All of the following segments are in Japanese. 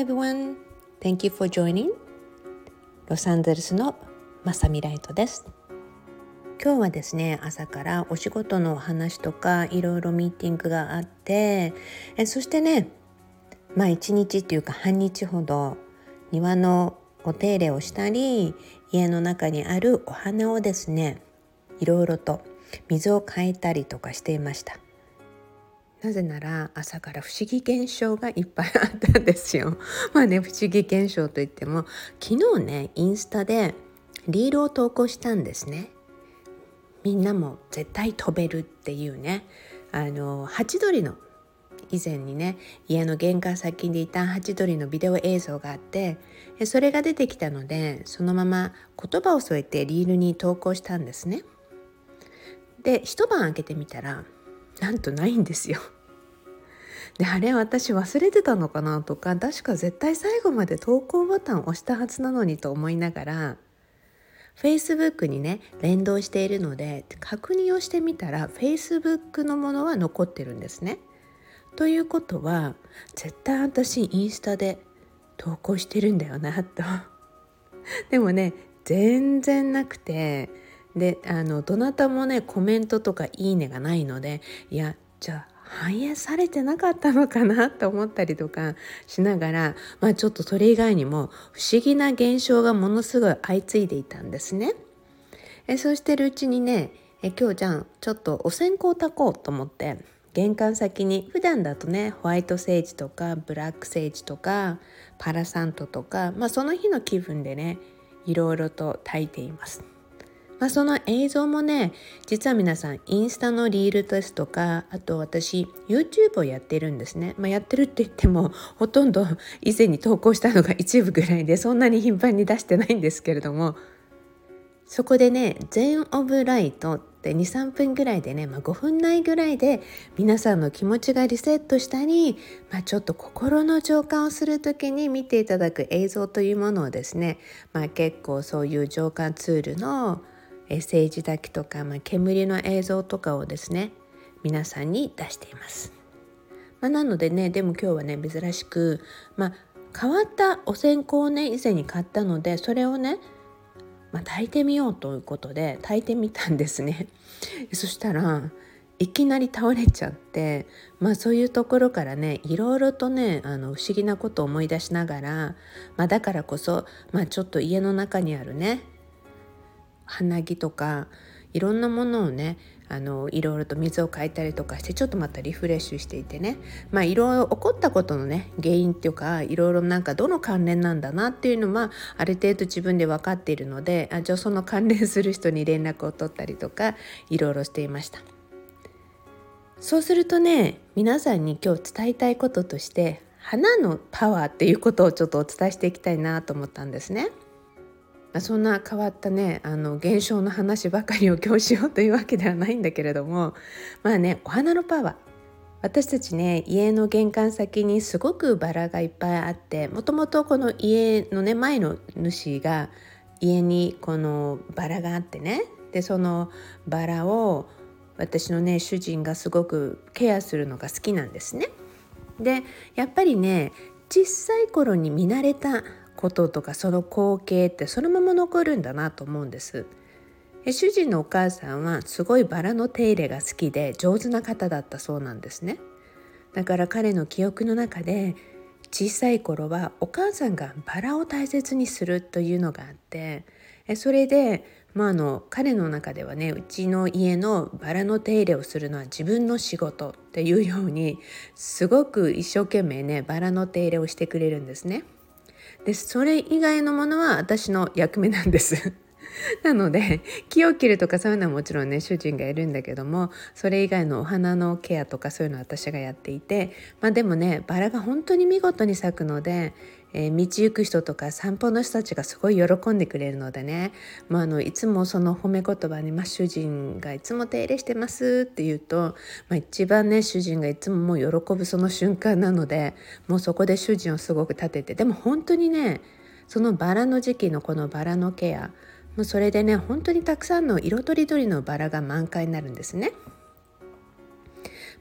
everyone. Thank you for joining. ロサンゼルスのマサミライトです。今日はですね朝からお仕事のお話とかいろいろミーティングがあってえそしてねまあ一日っていうか半日ほど庭のお手入れをしたり家の中にあるお花をですねいろいろと水を変えたりとかしていましたなぜなら朝から不思議現象がいっぱいあったんですよ。まあね不思議現象といっても昨日ねインスタでリールを投稿したんですね。みんなも絶対飛べるっていうね。あのハチドリの以前にね家の玄関先にいたハチドリのビデオ映像があってそれが出てきたのでそのまま言葉を添えてリールに投稿したんですね。で一晩開けてみたらなんとないんですよ。であれ私忘れてたのかなとか確か絶対最後まで投稿ボタンを押したはずなのにと思いながら Facebook にね連動しているので確認をしてみたら Facebook のものは残ってるんですね。ということは絶対私インスタで投稿してるんだよなと。でもね全然なくてであのどなたもねコメントとかいいねがないのでいやじゃあ反映されてなかったのかなと思ったりとかしながら、まあ、ちょっとそれ以外にも不思議な現象がものすごい相次いでいたんですね。えそうしてるうちにねえ今日じゃんちょっとお線香を炊こうと思って玄関先に普段だとねホワイトセージとかブラックセージとかパラサントとか、まあ、その日の気分でねいろいろと炊いています。まあ、その映像もね実は皆さんインスタのリールですとかあと私 YouTube をやってるんですね、まあ、やってるって言ってもほとんど以前に投稿したのが一部ぐらいでそんなに頻繁に出してないんですけれどもそこでね「全オブライト」って23分ぐらいでね、まあ、5分内ぐらいで皆さんの気持ちがリセットしたり、まあ、ちょっと心の浄化をする時に見ていただく映像というものをですね、まあ、結構そういう浄化ツールの政治だけとか、まあ、煙の映像とかをですね皆さんに出しています。まあ、なのでねでも今日はね珍しく、まあ、変わったお線香をね以前に買ったのでそれをねまあ、炊いてみようということで炊いてみたんですね。そしたらいきなり倒れちゃってまあそういうところからねいろいろとねあの不思議なことを思い出しながら、まあ、だからこそ、まあ、ちょっと家の中にあるね花木とかいろんなものをねあのいろいろと水を変えたりとかしてちょっとまたリフレッシュしていてねまあいろいろ起こったことのね原因っていうかいろいろなんかどの関連なんだなっていうのはある程度自分で分かっているのであじゃあその関連する人に連絡を取ったりとかいろいろしていました。そうするとね皆さんに今日伝えたいこととして花のパワーっていうことをちょっとお伝えしていきたいなと思ったんですね。そんな変わったねあの現象の話ばかりを今日しようというわけではないんだけれどもまあねお花のパワー私たちね家の玄関先にすごくバラがいっぱいあってもともとこの家のね前の主が家にこのバラがあってねでそのバラを私のね主人がすごくケアするのが好きなんですね。でやっぱりね小さい頃に見慣れたこととかその光景ってそのまま残るんだなと思うんです。主人のお母さんはすごいバラの手入れが好きで上手な方だったそうなんですね。だから彼の記憶の中で小さい頃はお母さんがバラを大切にするというのがあってそれで、まあ、あの彼の中ではねうちの家のバラの手入れをするのは自分の仕事っていうようにすごく一生懸命ねバラの手入れをしてくれるんですね。でそれ以外のものは私の役目なんです。なので木を切るとかそういうのはもちろんね主人がいるんだけどもそれ以外のお花のケアとかそういうのは私がやっていてまあでもねバラが本当に見事に咲くのでえー、道行く人とか散歩の人たちがすごい喜んでくれるのでね、まあ、あのいつもその褒め言葉に、まあ、主人がいつも手入れしてますって言うと、まあ、一番ね主人がいつももう喜ぶその瞬間なのでもうそこで主人をすごく立ててでも本当にねそのバラの時期のこのバラのケアもうそれでね本当にたくさんの色とりどりのバラが満開になるんですね。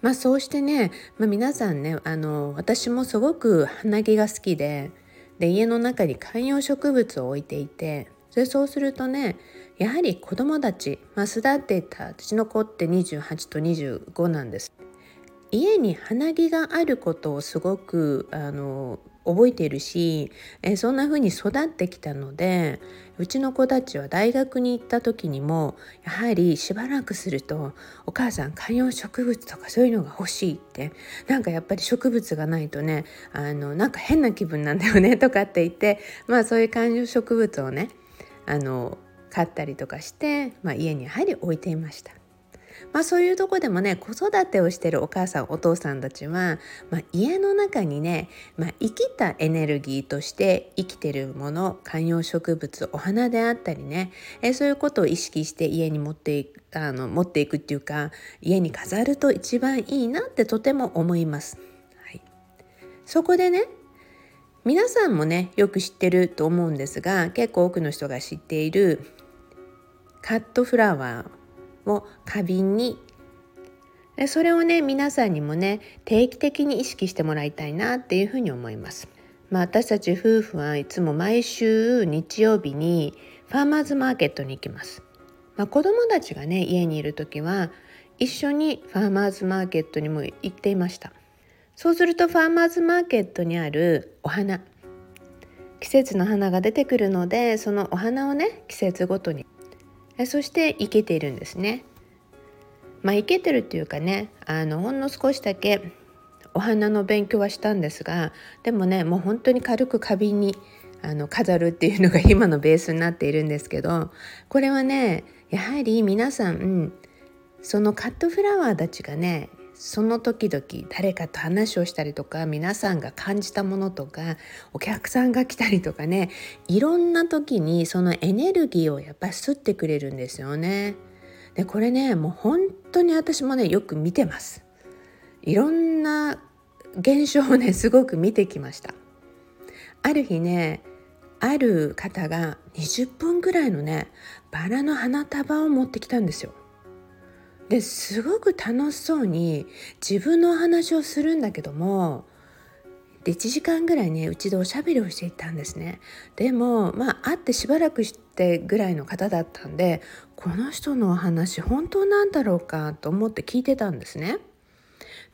まあそうしてね、まあ、皆さんねあの私もすごく花木が好きでで家の中に観葉植物を置いていてでそうするとねやはり子供たち、まあ、巣立っていた私の子って28と25なんです。家に花木があることをすごくあの覚えているしえそんな風に育ってきたのでうちの子たちは大学に行った時にもやはりしばらくすると「お母さん観葉植物とかそういうのが欲しい」ってなんかやっぱり植物がないとねあのなんか変な気分なんだよね とかって言ってまあそういう観葉植物をねあの買ったりとかして、まあ、家にやはり置いていました。まあ、そういうとこでもね子育てをしてるお母さんお父さんたちは、まあ、家の中にね、まあ、生きたエネルギーとして生きてるもの観葉植物お花であったりねえそういうことを意識して家に持っていくあの持っていくっていうか家に飾ると一番いいなってとても思います。はい、そこでね皆さんもねよく知ってると思うんですが結構多くの人が知っているカットフラワーを花瓶にそれをね皆さんにもね定期的に意識してもらいたいなっていうふうに思います。まあ、私たち夫婦はいつも毎週日曜日にファーマーズマーケットに行きます。まあ、子供たちがね家にいる時は一緒にファーマーズマーケットにも行っていました。そうするとファーマーズマーケットにあるお花季節の花が出てくるのでそのお花をね季節ごとにそしていけてるんですね。まあ生けてるっていうかねあのほんの少しだけお花の勉強はしたんですがでもねもう本当に軽く花瓶にあの飾るっていうのが今のベースになっているんですけどこれはねやはり皆さん、うん、そのカットフラワーたちがねその時々誰かと話をしたりとか皆さんが感じたものとかお客さんが来たりとかねいろんな時にそのエネルギーをやっぱ吸ってくれるんですよね。でこれねもう本当に私もねよく見てます。いろんな現象をねすごく見てきました。ある日ねある方が20分ぐらいのねバラの花束を持ってきたんですよ。ですごく楽しそうに自分のお話をするんだけどもで1時間ぐらいねうちでおしゃべりをしていたんですね。でもまあ会ってしばらくしてぐらいの方だったんでこの人のお話本当なんだろうかと思って聞いてたんですね。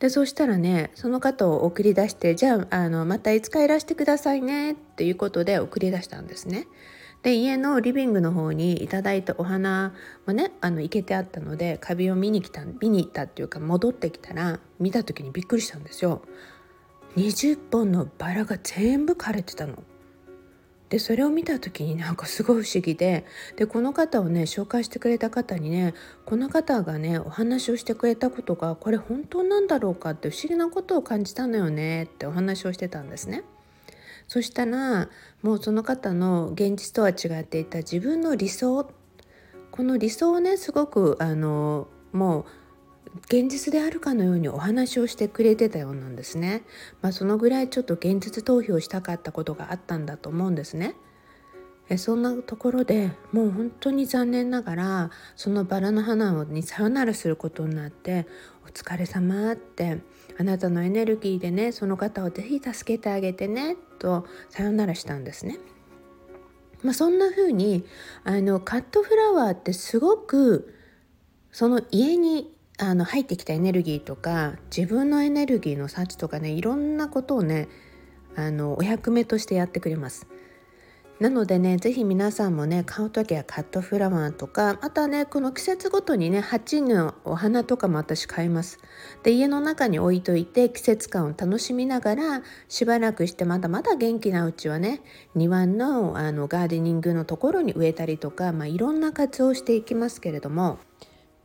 でそしたらねその方を送り出してじゃああのまたいつかいらしてくださいねっていうことで送り出したんですね。で家のリビングの方にいただいたお花もねあの生けてあったのでカビを見に来た見に行ったっていうか戻ってきたら見た時にびっくりしたんですよ。20本のバラが全部枯れてたの。でそれを見た時になんかすごい不思議ででこの方をね紹介してくれた方にねこの方がねお話をしてくれたことがこれ本当なんだろうかって不思議なことを感じたのよねってお話をしてたんですね。そしたらもうその方の現実とは違っていた自分の理想この理想をねすごくあのもう現実であるかのようにお話をしてくれてたようなんですね。まあ、そのぐらいちょっと現実逃避をしたかったことがあったんだと思うんですね。えそんなところでもう本当に残念ながらそのバラの花にさよならすることになって「お疲れ様ってあなたのエネルギーでねその方をぜひ助けてあげてね」とさよならしたんですね。まあ、そんな風にあのカットフラワーってすごくその家にあの入ってきたエネルギーとか自分のエネルギーの幸とかねいろんなことをねあのお役目としてやってくれます。なのでね是非皆さんもね買う時はカットフラワーとかあとはねこの季節ごとにね鉢のお花とかも私買います。で家の中に置いといて季節感を楽しみながらしばらくしてまだまだ元気なうちはね庭のあのガーデニングのところに植えたりとか、まあ、いろんな活用をしていきますけれども。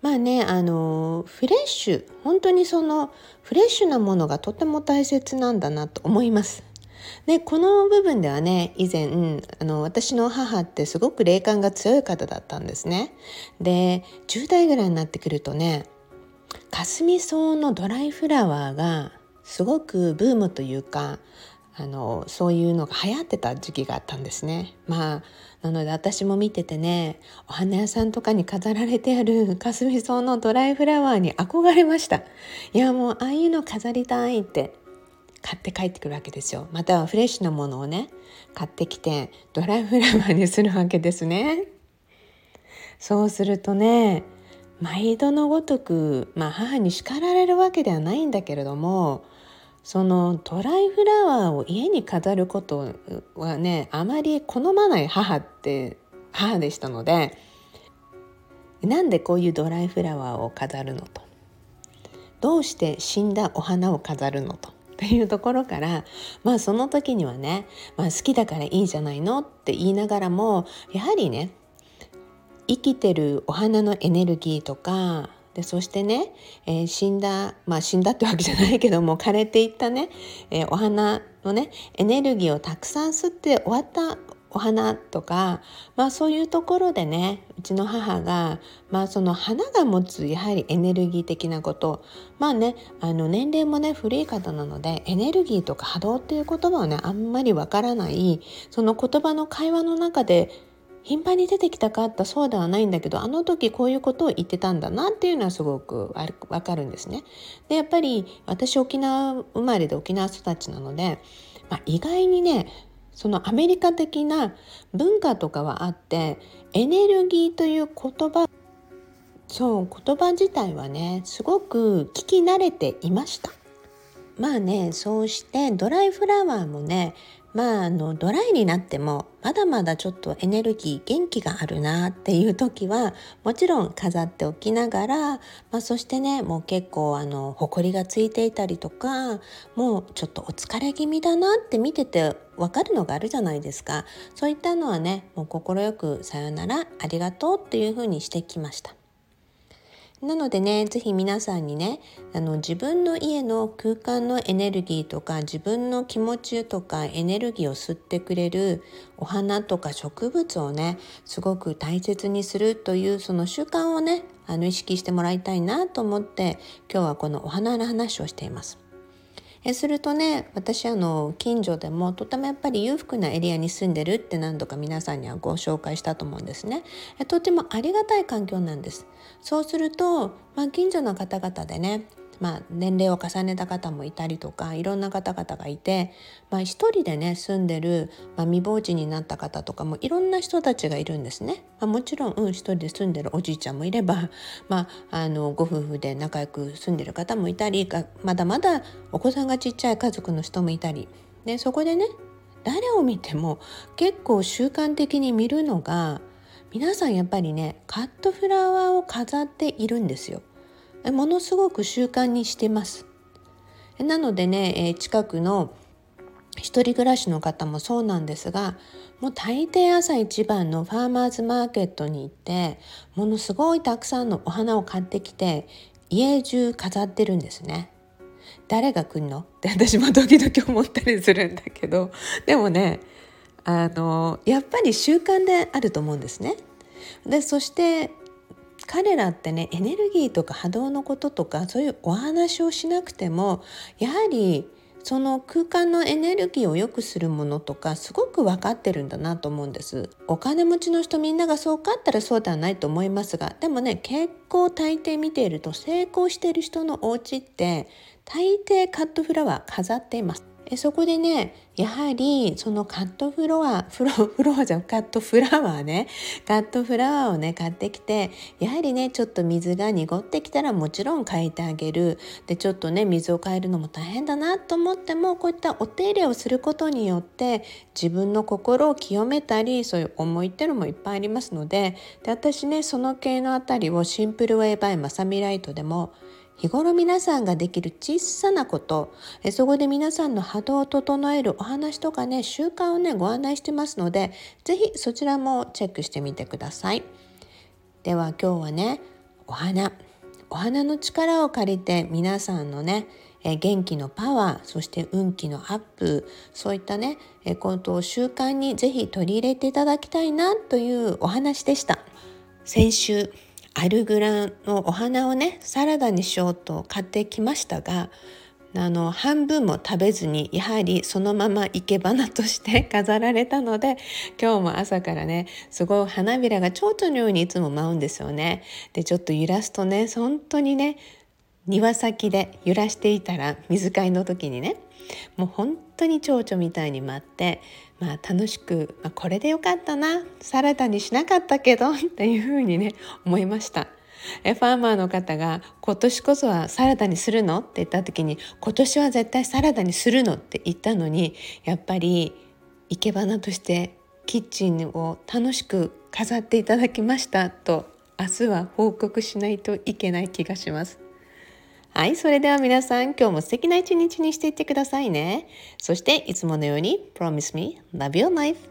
まあねあのフレッシュ本当にそのフレッシュなものがとても大切なんだなと思います。でこの部分ではね以前、あの私の母ってすごく霊感が強い方だったんですね。で10代ぐらいになってくるとねかすみ草のドライフラワーがすごくブームというかあのそういうのが流行ってた時期があったんですね。まあなので私も見ててねお花屋さんとかに飾られてあるかすみ草のドライフラワーに憧れました。いやもうああいうの飾りたいって買って帰ってくるわけですよ。またはフレッシュなものをね買ってきてドライフラワーにするわけですね。そうするとね毎度のごとく、まあ、母に叱られるわけではないんだけれどもそのドライフラワーを家に飾ることはねあまり好まない母って母でしたのでなんでこういうドライフラワーを飾るのとどうして死んだお花を飾るのとっていうところから まあその時にはね、まあ、好きだからいいじゃないのって言いながらもやはりね生きてるお花のエネルギーとかでそしてね、えー、死んだまあ死んだってわけじゃないけども枯れていったね、えー、お花のねエネルギーをたくさん吸って終わったお花とか、まあ、そういうところでねうちの母が、まあ、その花が持つやはりエネルギー的なことまあねあの年齢もね古い方なのでエネルギーとか波動っていう言葉はねあんまりわからないその言葉の会話の中で頻繁に出てきたかったそうではないんだけどあの時こういうことを言ってたんだなっていうのはすごくわかるんですね。でやっぱり私沖縄生まれで沖縄育ちなので、まあ、意外にねそのアメリカ的な文化とかはあってエネルギーという言葉そう言葉自体はねすごく聞き慣れていました。まあねそうしてドライフラワーもねまああのドライになってもまだまだちょっとエネルギー元気があるなっていう時はもちろん飾っておきながら、まあ、そしてねもう結構あの埃がついていたりとかもうちょっとお疲れ気味だなって見てて分かるのがあるじゃないですかそういったのはねもう快く「さよならありがとう」っていうふうにしてきました。なのでね是非皆さんにねあの自分の家の空間のエネルギーとか自分の気持ちとかエネルギーを吸ってくれるお花とか植物をねすごく大切にするというその習慣をねあの意識してもらいたいなと思って今日はこのお花の話をしています。えするとね私あの近所でもとてもやっぱり裕福なエリアに住んでるって何度か皆さんにはご紹介したと思うんですね。えとてもありがたい環境なんです。そうすると、まあ、近所の方々でねまあ、年齢を重ねた方もいたりとかいろんな方々がいて、まあ、一人でね住んでる、まあ、未亡人になった方とかもいろんな人たちがいるんですね。まあ、もちろん、うん、一人で住んでるおじいちゃんもいれば、まあ、あのご夫婦で仲良く住んでる方もいたりまだまだお子さんがちっちゃい家族の人もいたりでそこでね誰を見ても結構習慣的に見るのが皆さんやっぱりねカットフラワーを飾っているんですよ。ものすごく習慣にしてますなのでね近くの一人暮らしの方もそうなんですがもう大抵朝一番のファーマーズマーケットに行ってものすごいたくさんのお花を買ってきて家中飾ってるんですね。誰が来んの？って私も時々思ったりするんだけどでもねあのやっぱり習慣であると思うんですね。でそして彼らってねエネルギーとか波動のこととかそういうお話をしなくてもやはりその空間のエネルギーを良くするものとかすごく分かってるんだなと思うんです。お金持ちの人みんながそうかったらそうではないと思いますがでもね結構大抵見ていると成功している人のお家って大抵カットフラワー飾っています。でそこでねやはりそのカットフロアフロ フロアじゃんカットフラワーね。カットフラワーをね買ってきてやはりねちょっと水が濁ってきたらもちろん変えてあげる。でちょっとね水を変えるのも大変だなと思ってもこういったお手入れをすることによって自分の心を清めたりそういう思いっていうのもいっぱいありますのでで私ねその系のあたりをシンプルウェイバイマサミライトでも日頃皆さんができる小さなこと。えそこで皆さんの波動を整えるお話とかね習慣をねご案内してますので是非そちらもチェックしてみてください。では今日はねお花。お花の力を借りて皆さんのねえ元気のパワーそして運気のアップそういったねえことを習慣にぜひ取り入れていただきたいなというお話でした。先週アルグラのお花をねサラダにしようと買ってきましたがあの半分も食べずにやはりそのまま生け花として 飾られたので今日も朝からねすごい花びらが蝶々のようにいつも舞うんですよね。でちょっと揺らすとね本当にね庭先で揺らしていたら水替えの時にねもう本当に蝶々みたいに舞って、まあ、楽しく、まあ、これでよかったなサラダにしなかったけど っていうふうにね思いました。ファーマーの方が「今年こそはサラダにするの?」って言った時に「今年は絶対サラダにするの?」って言ったのにやっぱり生け花としてキッチンを楽しく飾っていただきましたと明日は報告しないといけない気がします。はい、それでは皆さん今日も素敵な一日にしていってくださいね。そしていつものように Promise me, love your life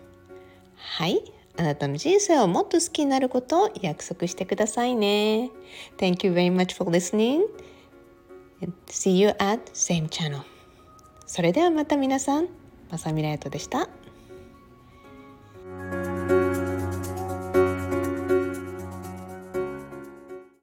はい、あなたの人生をもっと好きになることを約束してくださいね。Thank you very much for listening. See you at same channel. それではまた皆さん、まさみらやとでした。